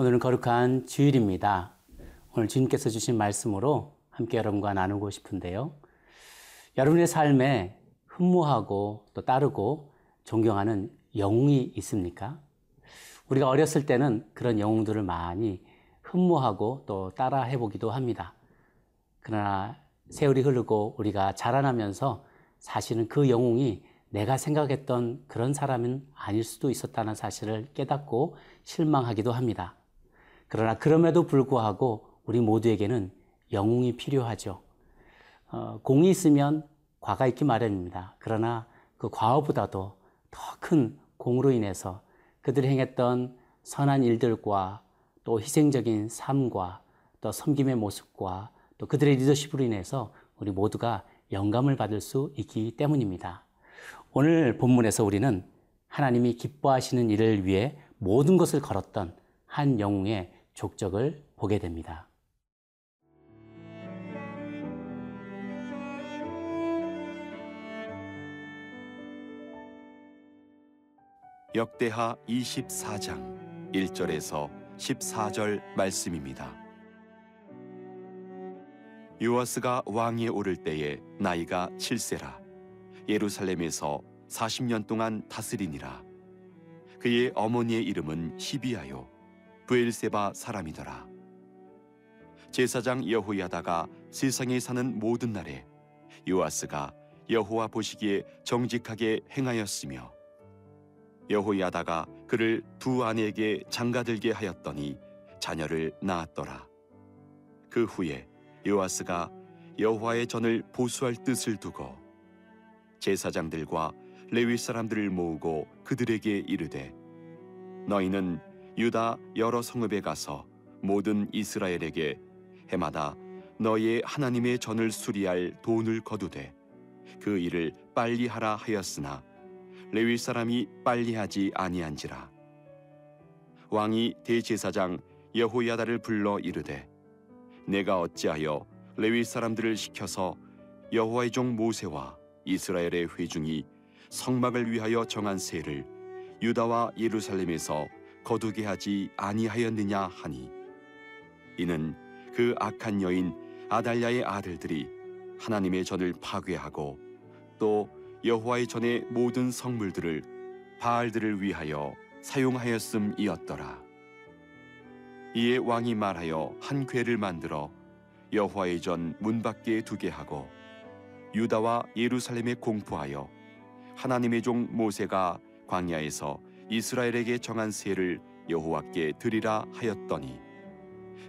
오늘은 거룩한 주일입니다. 오늘 주님께서 주신 말씀으로 함께 여러분과 나누고 싶은데요. 여러분의 삶에 흠모하고 또 따르고 존경하는 영웅이 있습니까? 우리가 어렸을 때는 그런 영웅들을 많이 흠모하고 또 따라 해 보기도 합니다. 그러나 세월이 흐르고 우리가 자라나면서 사실은 그 영웅이 내가 생각했던 그런 사람은 아닐 수도 있었다는 사실을 깨닫고 실망하기도 합니다. 그러나 그럼에도 불구하고 우리 모두에게는 영웅이 필요하죠. 어, 공이 있으면 과가 있기 마련입니다. 그러나 그 과보다도 더 큰 공으로 인해서 그들이 행했던 선한 일들과 또 희생적인 삶과 또 섬김의 모습과 또 그들의 리더십으로 인해서 우리 모두가 영감을 받을 수 있기 때문입니다. 오늘 본문에서 우리는 하나님이 기뻐하시는 일을 위해 모든 것을 걸었던 한 영웅의 족적을 보게 됩니다. 역대하 24장 1절에서 14절 말씀입니다. 요아스가 왕위에 오를 때에 나이가 7세라 예루살렘에서 40년 동안 다스리니라 그의 어머니의 이름은 시비아요 부엘세바 사람이더라 제사장 여호야다가 세상에 사는 모든 날에 요아스가 여호와 보시기에 정직하게 행하였으며 여호야다가 그를 두 아내에게 장가들게 하였더니 자녀를 낳았더라. 그 후에 요아스가 여호와의 전을 보수할 뜻을 두고 제사장들과 레위 사람들을 모으고 그들에게 이르되 너희는 유다 여러 성읍에 가서 모든 이스라엘에게 해마다 너희의 하나님의 전을 수리할 돈을 거두되 그 일을 빨리 하라 하였으나 레위 사람이 빨리 하지 아니한지라. 왕이 대제사장 여호야다를 불러 이르되 내가 어찌하여 레위 사람들을 시켜서 여호와의 종 모세와 이스라엘의 회중이 성막을 위하여 정한 세를 유다와 예루살렘에서 거두게 하지 아니하였느냐 하니 이는 그 악한 여인 아달랴의 아들들이 하나님의 전을 파괴하고 또 여호와의 전의 모든 성물들을 바알들을 위하여 사용하였음이었더라. 이에 왕이 말하여 한 궤를 만들어 여호와의 전 문 밖에 두게 하고 유다와 예루살렘에 공포하여 하나님의 종 모세가 광야에서 이스라엘에게 정한 세를 여호와께 드리라 하였더니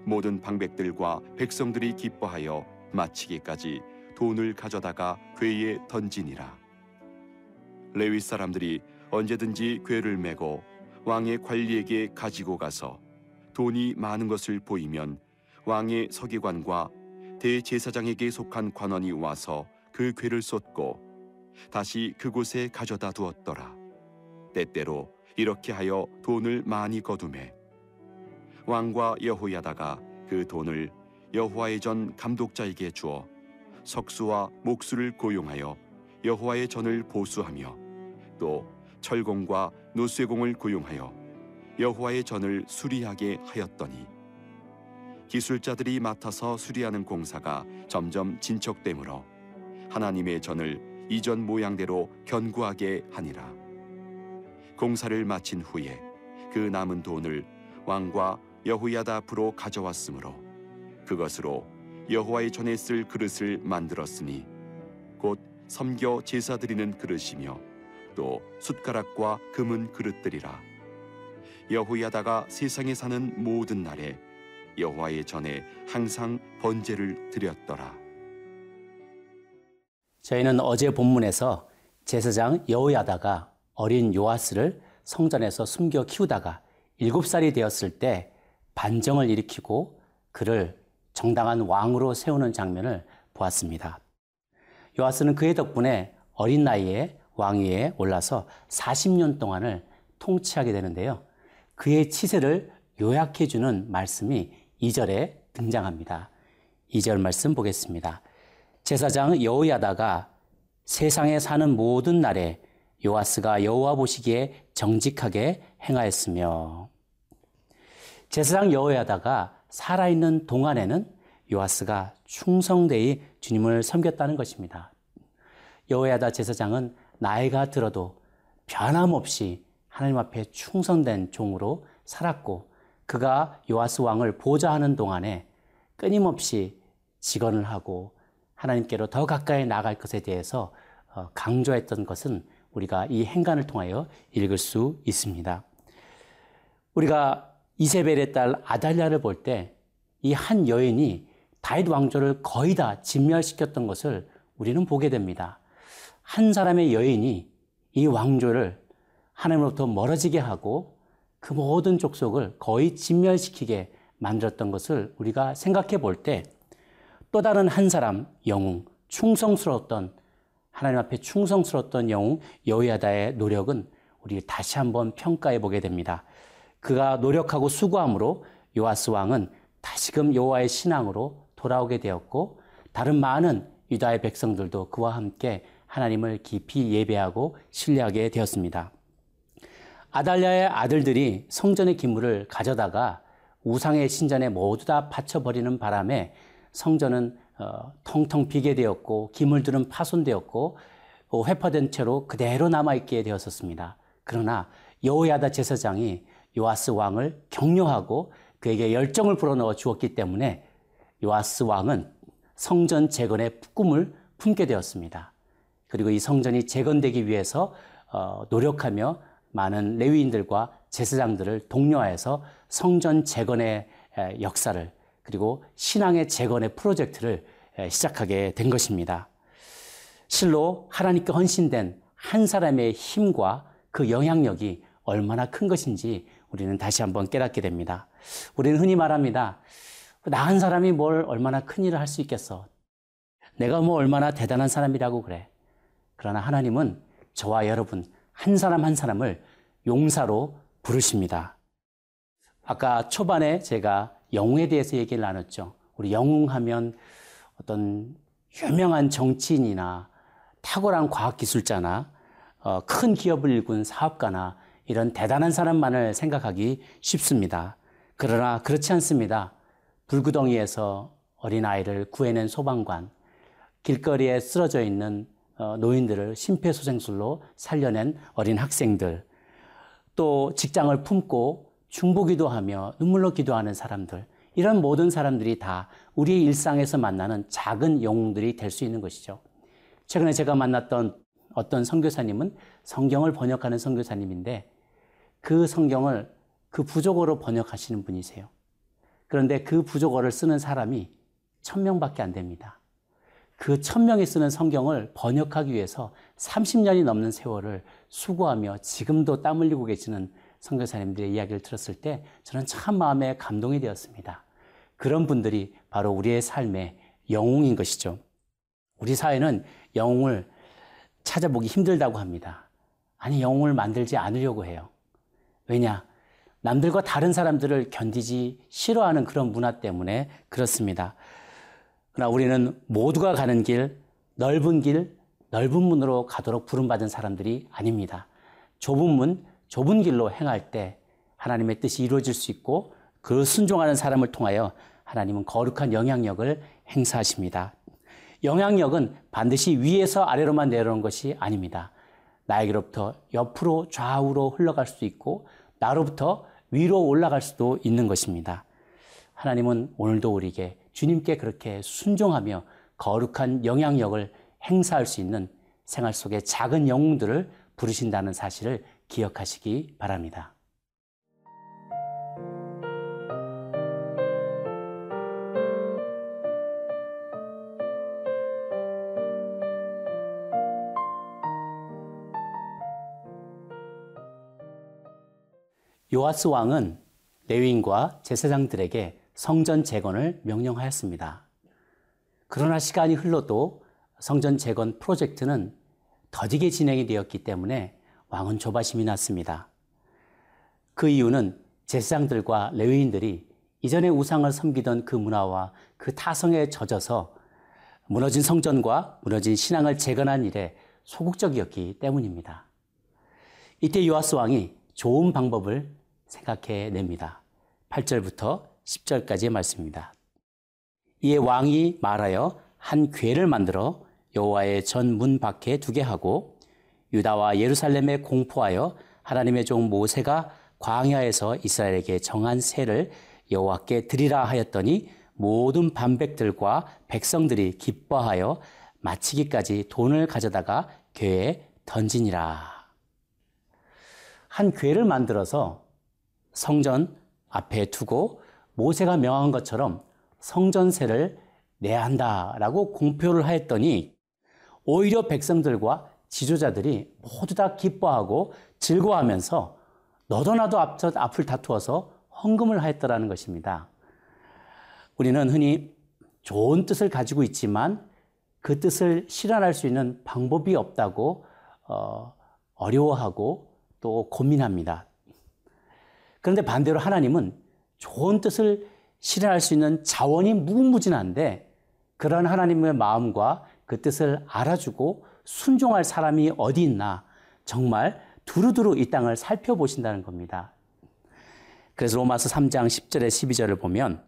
모든 방백들과 백성들이 기뻐하여 마치기까지 돈을 가져다가 궤에 던지니라. 레위 사람들이 언제든지 궤를 메고 왕의 관리에게 가지고 가서 돈이 많은 것을 보이면 왕의 서기관과 대제사장에게 속한 관원이 와서 그 궤를 쏟고 다시 그곳에 가져다 두었더라. 때때로 이렇게 하여 돈을 많이 거두매. 왕과 여호야다가 그 돈을 여호와의 전 감독자에게 주어 석수와 목수를 고용하여 여호와의 전을 보수하며 또 철공과 노쇠공을 고용하여 여호와의 전을 수리하게 하였더니 기술자들이 맡아서 수리하는 공사가 점점 진척되므로 하나님의 전을 이전 모양대로 견고하게 하니라 공사를 마친 후에 그 남은 돈을 왕과 여호야다 앞으로 가져왔으므로 그것으로 여호와의 전에 쓸 그릇을 만들었으니 곧 섬겨 제사 드리는 그릇이며 또 숟가락과 금은 그릇들이라. 여호야다가 세상에 사는 모든 날에 여호와의 전에 항상 번제를 드렸더라. 저희는 어제 본문에서 제사장 여호야다가 어린 요아스를 성전에서 숨겨 키우다가 일곱 살이 되었을 때 반정을 일으키고 그를 정당한 왕으로 세우는 장면을 보았습니다. 요아스는 그의 덕분에 어린 나이에 왕위에 올라서 40년 동안을 통치하게 되는데요. 그의 치세를 요약해 주는 말씀이 2절에 등장합니다. 2절 말씀 보겠습니다. 제사장 여호야다가 세상에 사는 모든 날에 요아스가 여호와 보시기에 정직하게 행하였으며 제사장 여호야다가 살아있는 동안에는 요아스가 충성되이 주님을 섬겼다는 것입니다. 여호야다 제사장은 나이가 들어도 변함없이 하나님 앞에 충성된 종으로 살았고 그가 요아스 왕을 보좌하는 동안에 끊임없이 직언을 하고 하나님께로 더 가까이 나갈 것에 대해서 어, 강조했던 것은 우리가 이 행간을 통하여 읽을 수 있습니다. 우리가 이세벨의 딸 아달랴를 볼 때 이 한 여인이 다윗 왕조를 거의 다 진멸시켰던 것을 우리는 보게 됩니다. 한 사람의 여인이 이 왕조를 하나님으로부터 멀어지게 하고 그 모든 족속을 거의 진멸시키게 만들었던 것을 우리가 생각해 볼 때 또 다른 한 사람 영웅 충성스러웠던 하나님 앞에 충성스러웠던 영웅 여호야다의 노력은 우리 다시 한번 평가해 보게 됩니다. 그가 노력하고 수고함으로 요아스 왕은 다시금 여호와의 신앙으로 돌아오게 되었고 다른 많은 유다의 백성들도 그와 함께 하나님을 깊이 예배하고 신뢰하게 되었습니다. 아달랴의 아들들이 성전의 기물을 가져다가 우상의 신전에 모두 다 바쳐버리는 바람에 성전은 어, 텅텅 비게 되었고 기물들은 파손되었고 어, 회파된 채로 그대로 남아있게 되었었습니다. 그러나 여호야다 제사장이 요아스 왕을 격려하고 그에게 열정을 불어넣어 주었기 때문에 요아스 왕은 성전 재건의 꿈을 품게 되었습니다. 그리고 이 성전이 재건되기 위해서 어, 노력하며 많은 레위인들과 제사장들을 독려하여서 성전 재건의 역사를 그리고 신앙의 재건의 프로젝트를 시작하게 된 것입니다. 실로 하나님께 헌신된 한 사람의 힘과 그 영향력이 얼마나 큰 것인지 우리는 다시 한번 깨닫게 됩니다. 우리는 흔히 말합니다. 나 한 사람이 뭘 얼마나 큰 일을 할 수 있겠어. 내가 뭐 얼마나 대단한 사람이라고 그래. 그러나 하나님은 저와 여러분 한 사람 한 사람을 용사로 부르십니다. 아까 초반에 제가 영웅에 대해서 얘기를 나눴죠. 우리 영웅하면 어떤 유명한 정치인이나 탁월한 과학기술자나 어, 큰 기업을 일군 사업가나 이런 대단한 사람만을 생각하기 쉽습니다. 그러나 그렇지 않습니다. 불구덩이에서 어린아이를 구해낸 소방관, 길거리에 쓰러져 있는 어, 노인들을 심폐소생술로 살려낸 어린 학생들, 또 직장을 품고 중보기도 하며 눈물로 기도하는 사람들, 이런 모든 사람들이 다 우리의 일상에서 만나는 작은 영웅들이 될 수 있는 것이죠. 최근에 제가 만났던 어떤 선교사님은 성경을 번역하는 선교사님인데 그 성경을 그 부족어로 번역하시는 분이세요. 그런데 그 부족어를 쓰는 사람이 천 명밖에 안 됩니다. 그 천 명이 쓰는 성경을 번역하기 위해서 30년이 넘는 세월을 수고하며 지금도 땀 흘리고 계시는 선교사님들의 이야기를 들었을 때 저는 참 마음에 감동이 되었습니다. 그런 분들이 바로 우리의 삶의 영웅인 것이죠. 우리 사회는 영웅을 찾아보기 힘들다고 합니다. 아니, 영웅을 만들지 않으려고 해요. 왜냐? 남들과 다른 사람들을 견디지 싫어하는 그런 문화 때문에 그렇습니다. 그러나 우리는 모두가 가는 길, 넓은 길, 넓은 문으로 가도록 부름받은 사람들이 아닙니다. 좁은 문, 좁은 길로 행할 때 하나님의 뜻이 이루어질 수 있고 그 순종하는 사람을 통하여 하나님은 거룩한 영향력을 행사하십니다. 영향력은 반드시 위에서 아래로만 내려오는 것이 아닙니다. 나에게로부터 옆으로 좌우로 흘러갈 수도 있고 나로부터 위로 올라갈 수도 있는 것입니다. 하나님은 오늘도 우리에게 주님께 그렇게 순종하며 거룩한 영향력을 행사할 수 있는 생활 속의 작은 영웅들을 부르신다는 사실을 기억하시기 바랍니다. 요아스 왕은 레위인과 제사장들에게 성전 재건을 명령하였습니다. 그러나 시간이 흘러도 성전 재건 프로젝트는 더디게 진행이 되었기 때문에 왕은 조바심이 났습니다. 그 이유는 제사장들과 레위인들이 이전에 우상을 섬기던 그 문화와 그 타성에 젖어서 무너진 성전과 무너진 신앙을 재건한 일에 소극적이었기 때문입니다. 이때 요아스 왕이 좋은 방법을 생각해 냅니다. 8절부터 10절까지의 말씀입니다. 이에 왕이 말하여 한 궤를 만들어 여호와의 전 문 밖에 두게 하고 유다와 예루살렘에 공포하여 하나님의 종 모세가 광야에서 이스라엘에게 정한 세를 여호와께 드리라 하였더니 모든 반백들과 백성들이 기뻐하여 마치기까지 돈을 가져다가 궤에 던지니라. 한 궤를 만들어서 성전 앞에 두고 모세가 명한 것처럼 성전세를 내야 한다라고 공표를 하였더니 오히려 백성들과 지도자들이 모두 다 기뻐하고 즐거워하면서 너도 나도 앞을 다투어서 헌금을 하였더라는 것입니다. 우리는 흔히 좋은 뜻을 가지고 있지만 그 뜻을 실현할 수 있는 방법이 없다고 어, 어려워하고 또 고민합니다. 그런데 반대로 하나님은 좋은 뜻을 실현할 수 있는 자원이 무궁무진한데 그런 하나님의 마음과 그 뜻을 알아주고 순종할 사람이 어디 있나 정말 두루두루 이 땅을 살펴보신다는 겁니다. 그래서 로마서 3장 10절에 12절을 보면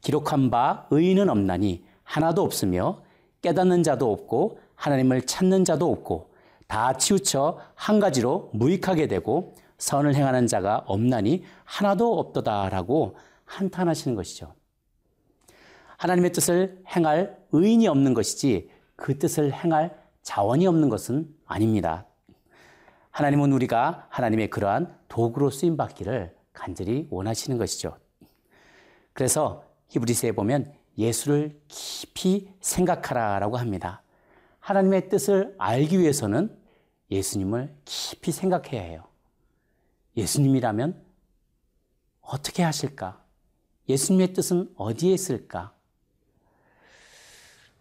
기록한 바 의인은 없나니 하나도 없으며 깨닫는 자도 없고 하나님을 찾는 자도 없고 다 치우쳐 한 가지로 무익하게 되고 선을 행하는 자가 없나니 하나도 없도다라고 한탄하시는 것이죠. 하나님의 뜻을 행할 의인이 없는 것이지 그 뜻을 행할 자원이 없는 것은 아닙니다. 하나님은 우리가 하나님의 그러한 도구로 쓰임 받기를 간절히 원하시는 것이죠. 그래서 히브리서에 보면 예수를 깊이 생각하라라고 합니다. 하나님의 뜻을 알기 위해서는 예수님을 깊이 생각해야 해요. 예수님이라면 어떻게 하실까? 예수님의 뜻은 어디에 있을까?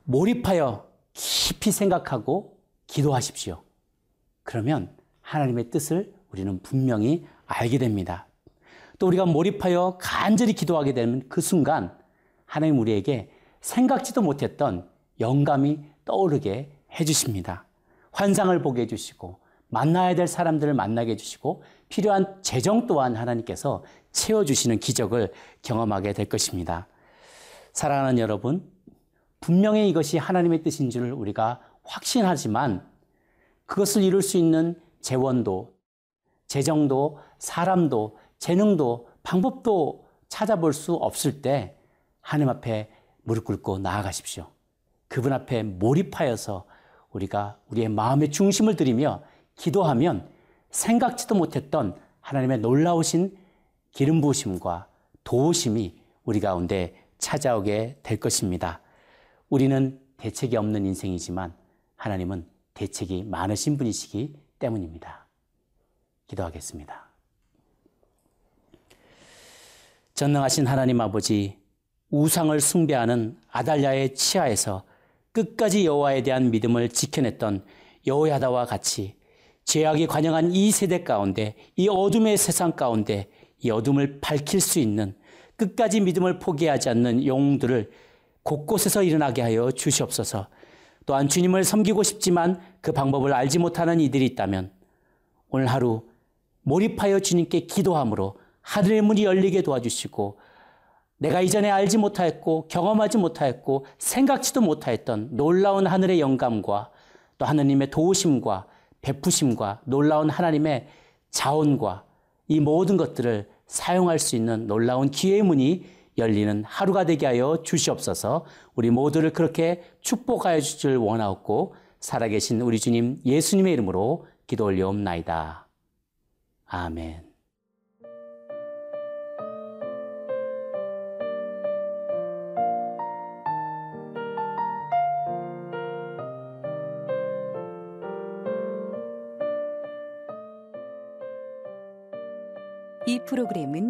몰입하여 깊이 생각하고 기도하십시오. 그러면 하나님의 뜻을 우리는 분명히 알게 됩니다. 또 우리가 몰입하여 간절히 기도하게 되면 그 순간 하나님 우리에게 생각지도 못했던 영감이 떠오르게 해주십니다. 환상을 보게 해주시고 만나야 될 사람들을 만나게 해주시고 필요한 재정 또한 하나님께서 채워주시는 기적을 경험하게 될 것입니다. 사랑하는 여러분, 분명히 이것이 하나님의 뜻인 줄 우리가 확신하지만 그것을 이룰 수 있는 재원도, 재정도, 사람도, 재능도, 방법도 찾아볼 수 없을 때 하나님 앞에 무릎 꿇고 나아가십시오. 그분 앞에 몰입하여서 우리가 우리의 마음의 중심을 들이며 기도하면 생각지도 못했던 하나님의 놀라우신 기름 부으심과 도우심이 우리 가운데 찾아오게 될 것입니다. 우리는 대책이 없는 인생이지만 하나님은 대책이 많으신 분이시기 때문입니다. 기도하겠습니다. 전능하신 하나님 아버지, 우상을 숭배하는 아달랴의 치하에서 끝까지 여호와에 대한 믿음을 지켜냈던 여호야다와 같이 죄악이 관영한 이 세대 가운데, 이 어둠의 세상 가운데 이 어둠을 밝힐 수 있는 끝까지 믿음을 포기하지 않는 영웅들을 곳곳에서 일어나게 하여 주시옵소서. 또한 주님을 섬기고 싶지만 그 방법을 알지 못하는 이들이 있다면 오늘 하루 몰입하여 주님께 기도함으로 하늘의 문이 열리게 도와주시고 내가 이전에 알지 못하였고 경험하지 못하였고 생각지도 못하였던 놀라운 하늘의 영감과 또 하느님의 도우심과 베푸심과 놀라운 하나님의 자원과 이 모든 것들을 사용할 수 있는 놀라운 기회의 문이 열리는 하루가 되게 하여 주시옵소서 우리 모두를 그렇게 축복하여 주실 원하옵고 살아계신 우리 주님 예수님의 이름으로 기도 올려옵나이다. 아멘. 이 프로그램은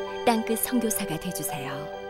땅끝 선교사가 되주세요.